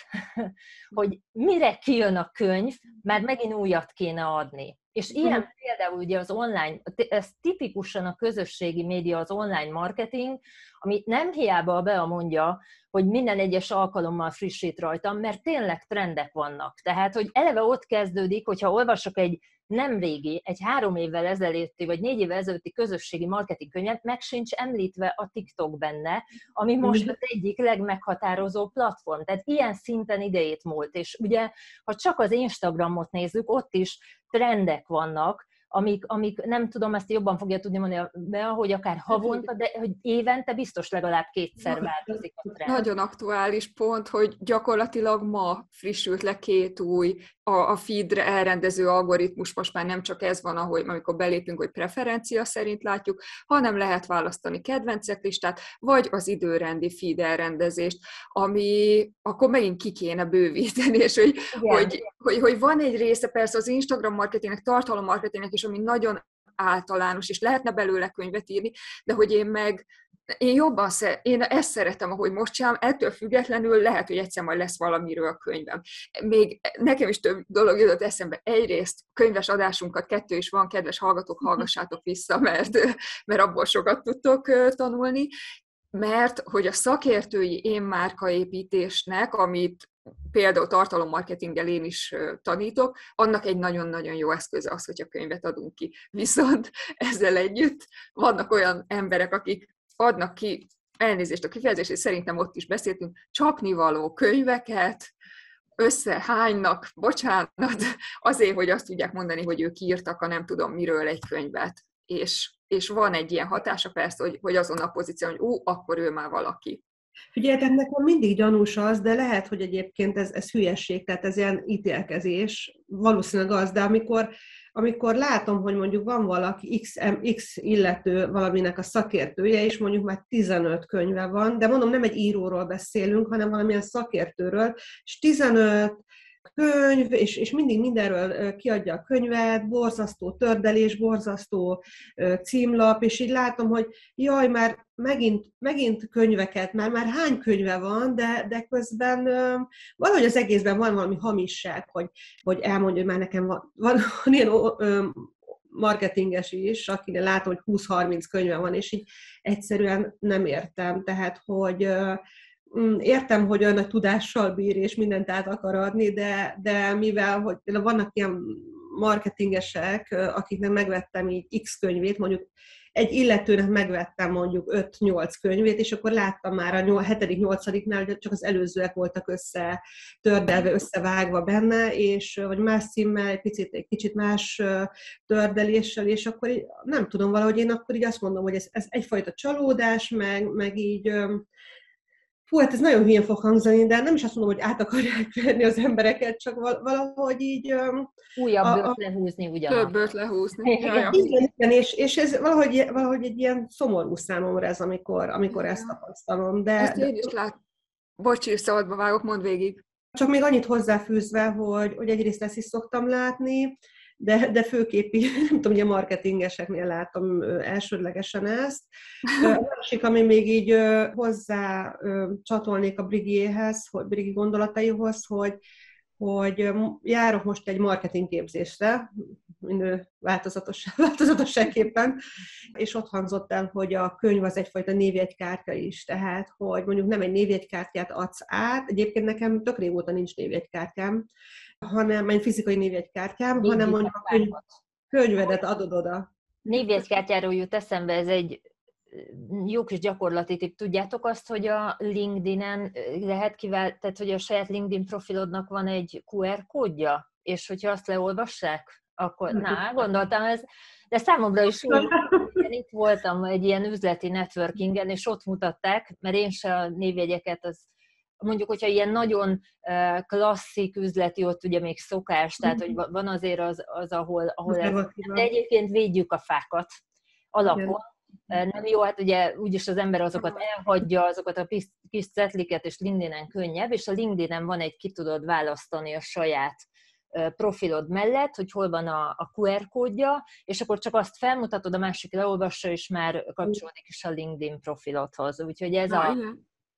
A: hogy mire kijön a könyv, már megint újat kéne adni. És mhm. ilyen például ugye az online, ez tipikusan a közösségi média, az online marketing, ami nem hiába a Bea mondja, hogy minden egyes alkalommal frissít rajtam, mert tényleg trendek vannak. Tehát, hogy eleve ott kezdődik, hogyha olvasok egy nem régi, egy három évvel ezelőtti, vagy négy évvel ezelőtti közösségi marketing könyvet, meg sincs említve a TikTok benne, ami most mhm. az egyik legmeghatározó platform. Tehát ilyen szinten idejét múlt. És ugye, ha csak az Instagramot nézzük, ott is trendek vannak, amik, amik nem tudom, ezt jobban fogja tudni mondani be, hogy akár havonta, de hogy évente biztos legalább kétszer változik a trend.
C: Nagyon aktuális pont, hogy gyakorlatilag ma frissült le két új a, a feedre elrendező algoritmus, most már nem csak ez van, ahogy amikor belépünk, hogy preferencia szerint látjuk, hanem lehet választani kedvencek listát, vagy az időrendi feed elrendezést, ami akkor megint ki kéne bővíteni, és hogy, hogy, hogy, hogy van egy része persze az Instagram marketingnek, tartalom marketingnek is, ami nagyon általános, és lehetne belőle könyvet írni, de hogy én meg én jobban szer, én ezt szeretem, ahogy most csinálom, ettől függetlenül lehet, hogy egyszer majd lesz valamiről a könyvem. Még nekem is több dolog jutott eszembe. Egyrészt könyves adásunkat, kettő is van, kedves hallgatók, hallgassátok vissza, mert, mert abból sokat tudtok tanulni, mert hogy a szakértői én márkaépítésnek, amit például tartalommarketinggel én is tanítok, annak egy nagyon-nagyon jó eszköze az, hogyha könyvet adunk ki. Viszont ezzel együtt vannak olyan emberek, akik adnak ki, elnézést a kifejezés, és szerintem ott is beszéltünk, csapnivaló könyveket, összehánynak, bocsánat, azért, hogy azt tudják mondani, hogy ők írtak a nem tudom miről egy könyvet. És, és van egy ilyen hatása persze, hogy, hogy azon a pozíció, hogy ú, akkor ő már valaki.
B: Figyeljetek, nekem mindig gyanús az, de lehet, hogy egyébként ez, ez hülyesség, tehát ez ilyen ítélkezés, valószínűleg az, de amikor, amikor látom, hogy mondjuk van valaki X, X illető valaminek a szakértője, és mondjuk már 15 könyve van, de mondom, nem egy íróról beszélünk, hanem valamilyen szakértőről, és 15 könyv, és, és mindig mindenről kiadja a könyvet, borzasztó tördelés, borzasztó címlap, és így látom, hogy jaj, már megint, megint könyveket, már, már hány könyve van, de, de közben valahogy az egészben van valami hamisság, hogy, hogy elmondja, hogy már nekem van, van, ilyen marketinges is, akinek látom, hogy 20-30 könyve van, és így egyszerűen nem értem. Tehát, hogy értem, hogy olyan nagy tudással bír, és mindent át akar adni, de, de mivel, hogy vannak ilyen marketingesek, akiknek megvettem így X könyvét, mondjuk egy illetőnek megvettem mondjuk 5-8 könyvét, és akkor láttam már a 7.-8-nál, hogy csak az előzőek voltak össze tördelve, összevágva benne, és vagy más címmel, egy picit, egy kicsit más tördeléssel, és akkor nem tudom, valahogy én akkor így azt mondom, hogy ez, ez egyfajta csalódás, meg, meg így Fú, hát ez nagyon hülyen fog hangzani, de nem is azt mondom, hogy át akarják verni az embereket, csak valahogy így...
A: Újabb bőt lehúzni ugyanazt.
C: Több bőt lehúzni.
B: Igen, igen, és, és ez valahogy, valahogy egy ilyen szomorú számomra ez, amikor, amikor ezt tapasztalom. De,
C: ezt én is lát. Bocsi, szabadba vágok, mondd végig.
B: Csak még annyit hozzáfűzve, hogy, hogy egyrészt ezt is szoktam látni, de, de főképp, nem tudom, hogy a marketingeseknél látom elsődlegesen ezt. A másik, ami még így hozzá csatolnék a Brigiéhez, hogy Brigi gondolataihoz, hogy, hogy járok most egy marketingképzésre, minden változatos, változatosságképpen, és ott hangzott el, hogy a könyv az egyfajta névjegykártya is, tehát, hogy mondjuk nem egy névjegykártyát adsz át, egyébként nekem tök régóta nincs névjegykártyám, hanem egy fizikai névjegykártyám, Névjegy hanem mondjuk a könyv, könyvedet adod oda.
A: Névjegykártyáról jut eszembe, ez egy jó kis gyakorlati tipp. Tudjátok azt, hogy a LinkedIn-en lehet kivált, tehát hogy a saját LinkedIn profilodnak van egy QR kódja, és hogyha azt leolvassák, akkor na, gondoltam ez, de számomra is én itt voltam egy ilyen üzleti networkingen, és ott mutatták, mert én se a névjegyeket az mondjuk, hogyha ilyen nagyon klasszik üzleti, ott ugye még szokás, tehát hogy van azért az, az ahol, ahol ez, de egyébként védjük a fákat alapon. Nem jó, hát ugye úgyis az ember azokat elhagyja, azokat a kis cetliket, és LinkedIn-en könnyebb, és a LinkedIn-en van egy, ki tudod választani a saját profilod mellett, hogy hol van a, a QR kódja, és akkor csak azt felmutatod, a másik leolvassa, és már kapcsolódik is a LinkedIn profilodhoz. Úgyhogy ez a,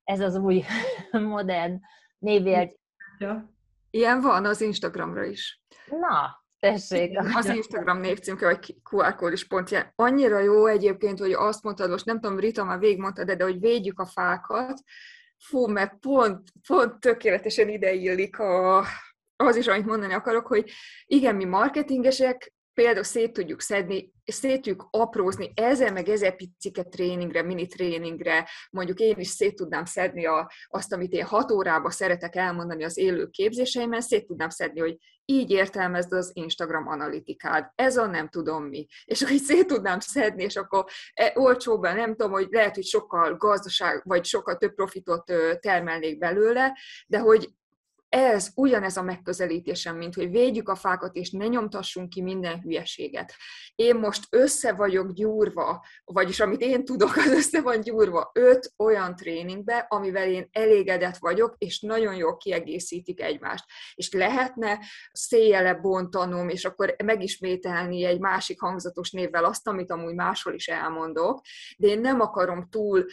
A: ez az új modern névjegy.
C: Ja. Ilyen van az Instagramra is.
A: Na, tessék.
C: Az Instagram névcímke, vagy QR kód is pont ilyen. Annyira jó egyébként, hogy azt mondtad, most nem tudom, Rita már végigmondtad, de, de hogy védjük a fákat, fú, mert pont, pont tökéletesen ideillik a, az is, amit mondani akarok, hogy igen, mi marketingesek, például szét tudjuk szedni, szét tudjuk aprózni ezer meg ezer picike tréningre, mini tréningre, mondjuk én is szét tudnám szedni a, azt, amit én hat órába szeretek elmondani az élő képzéseimben, szét tudnám szedni, hogy így értelmezd az Instagram analitikád, ez a nem tudom mi. És akkor így szét tudnám szedni, és akkor e, olcsóban nem tudom, hogy lehet, hogy sokkal gazdaság, vagy sokkal több profitot termelnék belőle, de hogy ez ugyanez a megközelítésem, mint hogy védjük a fákat, és ne nyomtassunk ki minden hülyeséget. Én most össze vagyok gyúrva, vagyis amit én tudok, az össze van gyúrva öt olyan tréningbe, amivel én elégedett vagyok, és nagyon jól kiegészítik egymást. És lehetne széjjele bontanom, és akkor megismételni egy másik hangzatos névvel azt, amit amúgy máshol is elmondok, de én nem akarom túl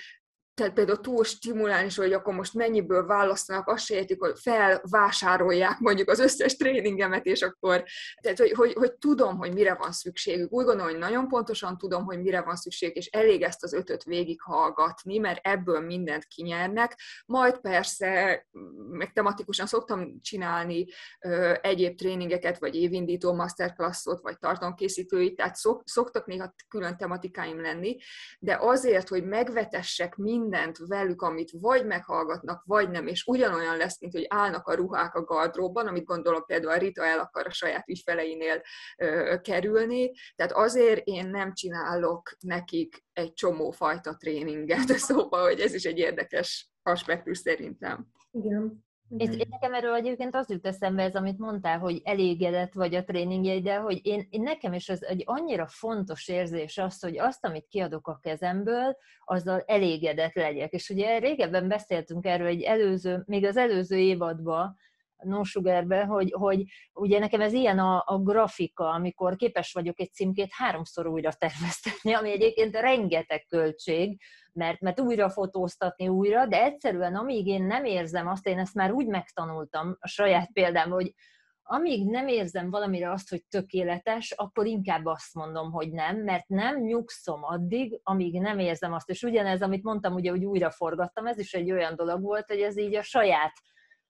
C: tehát például túl stimulálni, hogy akkor most mennyiből választanak, azt se értik, hogy felvásárolják mondjuk az összes tréningemet, és akkor, tehát hogy, hogy, hogy tudom, hogy mire van szükségük. Úgy gondolom, hogy nagyon pontosan tudom, hogy mire van szükség, és elég ezt az ötöt végighallgatni, mert ebből mindent kinyernek. Majd persze, meg tematikusan szoktam csinálni ö, egyéb tréningeket, vagy évindító masterclassot, vagy tartalomkészítőit, tehát szok, szoktak néha külön tematikáim lenni, de azért, hogy megvetessek mind mindent velük, amit vagy meghallgatnak, vagy nem, és ugyanolyan lesz, mint hogy állnak a ruhák a gardróban, amit gondolom például Rita el akar a saját ügyfeleinél ö, kerülni. Tehát azért én nem csinálok nekik egy csomó fajta tréninget, szóval, hogy ez is egy érdekes aspektus szerintem.
B: Igen.
A: És én nekem erről egyébként az jut eszembe ez, amit mondtál, hogy elégedett vagy a tréningjeiddel, hogy én, én nekem is az egy annyira fontos érzés az, hogy azt, amit kiadok a kezemből, azzal elégedett legyek. És ugye régebben beszéltünk erről egy előző, még az előző évadban, No Sugarbe, hogy, hogy ugye nekem ez ilyen a, a grafika, amikor képes vagyok egy címkét háromszor újra terveztetni, ami egyébként rengeteg költség, mert, mert újra fotóztatni újra, de egyszerűen amíg én nem érzem azt, én ezt már úgy megtanultam a saját példám, hogy amíg nem érzem valamire azt, hogy tökéletes, akkor inkább azt mondom, hogy nem, mert nem nyugszom addig, amíg nem érzem azt. És ugyanez, amit mondtam, ugye, hogy újra forgattam, ez is egy olyan dolog volt, hogy ez így a saját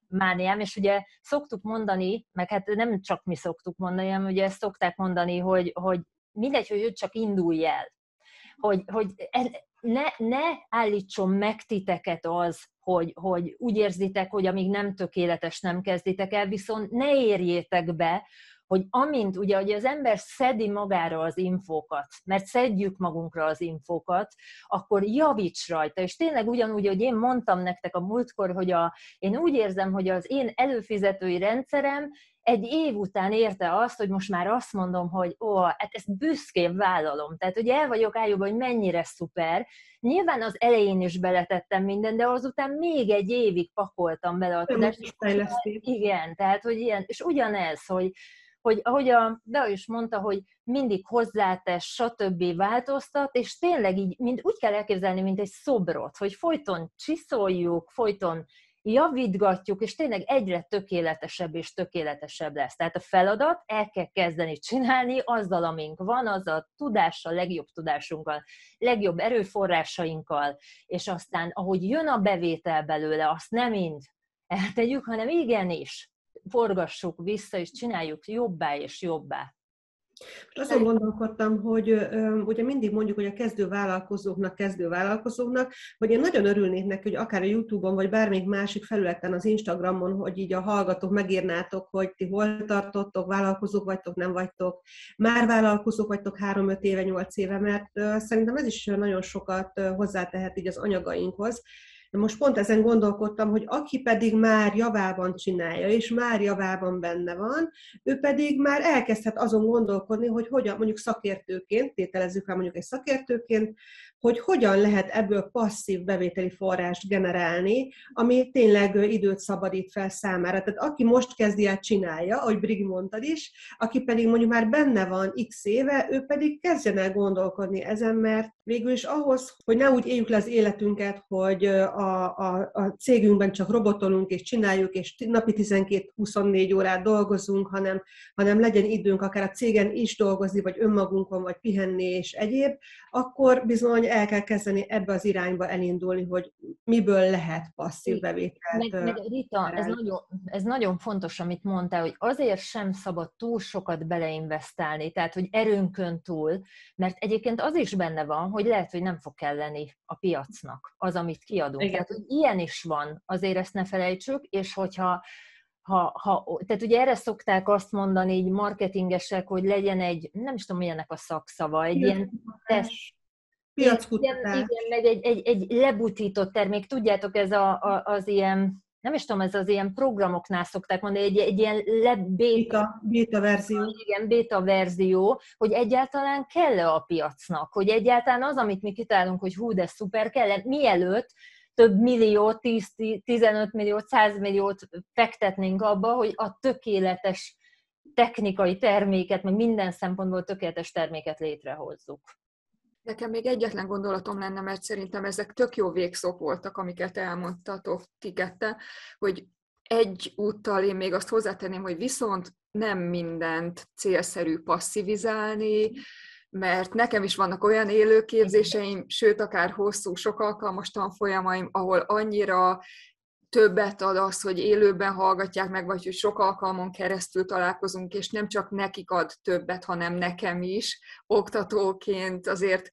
A: mániám, és ugye szoktuk mondani, meg hát nem csak mi szoktuk mondani, hanem ugye ezt szokták mondani, hogy, hogy mindegy, hogy ő csak indulj el hogy, hogy ne, ne állítson meg titeket az, hogy, hogy úgy érzitek, hogy amíg nem tökéletes, nem kezditek el, viszont ne érjétek be, hogy amint ugye hogy az ember szedi magára az infókat, mert szedjük magunkra az infókat, akkor javíts rajta. És tényleg ugyanúgy, hogy én mondtam nektek a múltkor, hogy a, én úgy érzem, hogy az én előfizetői rendszerem egy év után érte azt, hogy most már azt mondom, hogy ó, hát ezt büszkén vállalom. Tehát, hogy el vagyok állóban, hogy mennyire szuper. Nyilván az elején is beletettem minden, de azután még egy évig pakoltam bele a tudást. Igen, tehát, hogy ilyen, és ugyanez, hogy, hogy ahogy a Deo is mondta, hogy mindig hozzátesz, stb. változtat, és tényleg így mind úgy kell elképzelni, mint egy szobrot, hogy folyton csiszoljuk, folyton javítgatjuk, és tényleg egyre tökéletesebb és tökéletesebb lesz. Tehát a feladat el kell kezdeni csinálni azzal, amink van, az a tudással, legjobb tudásunkkal, legjobb erőforrásainkkal, és aztán, ahogy jön a bevétel belőle, azt nem mind eltegyük, hanem igenis forgassuk vissza, és csináljuk jobbá és jobbá.
B: Azon gondolkodtam, hogy ugye mindig mondjuk, hogy a kezdő vállalkozóknak, kezdő vállalkozóknak, hogy én nagyon örülnék neki, hogy akár a Youtube-on, vagy bármelyik másik felületen, az Instagramon, hogy így a hallgatók megírnátok, hogy ti hol tartottok, vállalkozók vagytok, nem vagytok, már vállalkozók vagytok három-öt éve, nyolc éve, mert szerintem ez is nagyon sokat hozzátehet így az anyagainkhoz, most pont ezen gondolkodtam, hogy aki pedig már javában csinálja, és már javában benne van, ő pedig már elkezdhet azon gondolkodni, hogy hogyan, mondjuk szakértőként, tételezzük rá mondjuk egy szakértőként, hogy hogyan lehet ebből passzív bevételi forrást generálni, ami tényleg időt szabadít fel számára. Tehát aki most kezdi el csinálja, ahogy Brigi mondtad is, aki pedig mondjuk már benne van x éve, ő pedig kezdjen el gondolkodni ezen, mert végül is ahhoz, hogy ne úgy éljük le az életünket, hogy a, a, a cégünkben csak robotolunk és csináljuk, és napi 12-24 órát dolgozunk, hanem, hanem legyen időnk akár a cégen is dolgozni, vagy önmagunkon, vagy pihenni és egyéb, akkor bizony el kell kezdeni ebbe az irányba elindulni, hogy miből lehet passzív bevételt.
A: Meg, meg Rita, ez nagyon, ez nagyon fontos, amit mondtál, hogy azért sem szabad túl sokat beleinvestálni, tehát hogy erőnkön túl, mert egyébként az is benne van, hogy lehet, hogy nem fog kelleni a piacnak az, amit kiadunk. Igen. Tehát, hogy ilyen is van, azért ezt ne felejtsük, és hogyha ha, ha, tehát ugye erre szokták azt mondani így marketingesek, hogy legyen egy, nem is tudom milyennek a szakszava, egy ilyen
B: piackutatás.
A: Igen, igen, meg egy, egy, egy lebutított termék. Tudjátok, ez a, a, az ilyen, nem is tudom, ez az ilyen programoknál szokták mondani, egy, egy ilyen le,
B: beta, beta verzió.
A: Igen, beta verzió, hogy egyáltalán kell-e a piacnak, hogy egyáltalán az, amit mi kitálunk, hogy hú, de szuper, kell -e, mielőtt több millió, 10, 15 millió, 100 milliót fektetnénk abba, hogy a tökéletes technikai terméket, meg minden szempontból tökéletes terméket létrehozzuk.
C: Nekem még egyetlen gondolatom lenne, mert szerintem ezek tök jó végszók voltak, amiket elmondtatok ti kette, hogy egy úttal én még azt hozzátenném, hogy viszont nem mindent célszerű passzivizálni, mert nekem is vannak olyan élőképzéseim, sőt, akár hosszú, sok alkalmas tanfolyamaim, ahol annyira többet ad az, hogy élőben hallgatják meg, vagy hogy sok alkalmon keresztül találkozunk, és nem csak nekik ad többet, hanem nekem is oktatóként azért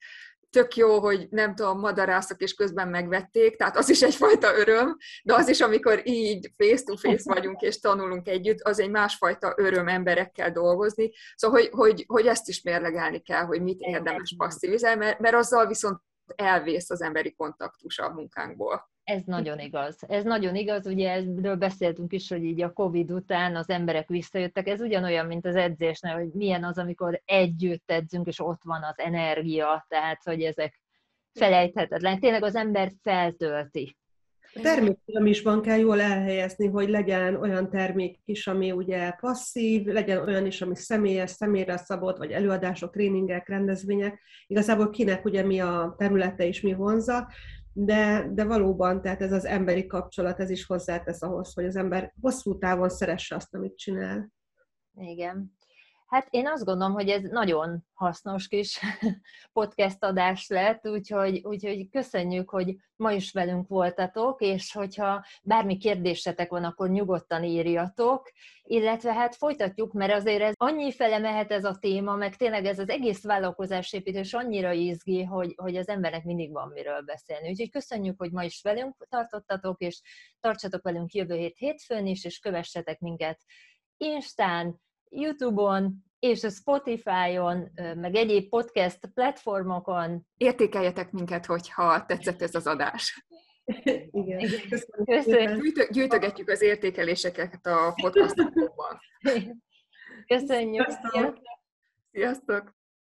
C: tök jó, hogy nem tudom, madarászok és közben megvették, tehát az is egyfajta öröm, de az is, amikor így face-to-face vagyunk és tanulunk együtt, az egy másfajta öröm emberekkel dolgozni. Szóval, hogy, hogy, hogy ezt is mérlegelni kell, hogy mit érdemes passzivizálni, mert, mert azzal viszont elvész az emberi kontaktus a munkánkból.
A: Ez nagyon igaz. Ez nagyon igaz, ugye erről beszéltünk is, hogy így a Covid után az emberek visszajöttek. Ez ugyanolyan, mint az edzésnél, hogy milyen az, amikor együtt edzünk, és ott van az energia, tehát, hogy ezek felejthetetlen. Tényleg az ember feltölti.
B: Termékpiramisban kell jól elhelyezni, hogy legyen olyan termék is, ami ugye passzív, legyen olyan is, ami személyes, személyre szabott, vagy előadások, tréningek, rendezvények. Igazából kinek ugye mi a területe és mi vonza, de, de valóban, tehát ez az emberi kapcsolat, ez is hozzátesz ahhoz, hogy az ember hosszú távon szeresse azt, amit csinál.
A: Igen. Hát én azt gondolom, hogy ez nagyon hasznos kis podcast adás lett, úgyhogy, úgyhogy köszönjük, hogy ma is velünk voltatok, és hogyha bármi kérdésetek van, akkor nyugodtan írjatok, illetve hát folytatjuk, mert azért ez annyi fele mehet ez a téma, meg tényleg ez az egész vállalkozásépítés annyira izgi, hogy, hogy az embernek mindig van miről beszélni. Úgyhogy köszönjük, hogy ma is velünk tartottatok, és tartsatok velünk jövő hét hétfőn is, és kövessetek minket Instán, YouTube-on, és a Spotify-on, meg egyéb podcast platformokon.
C: Értékeljetek minket, hogyha tetszett ez az adás.
B: Igen.
C: Köszönjük. Gyűjtögetjük az értékeléseket a podcastokban.
A: Köszönjük.
B: Sziasztok.
C: Sziasztok.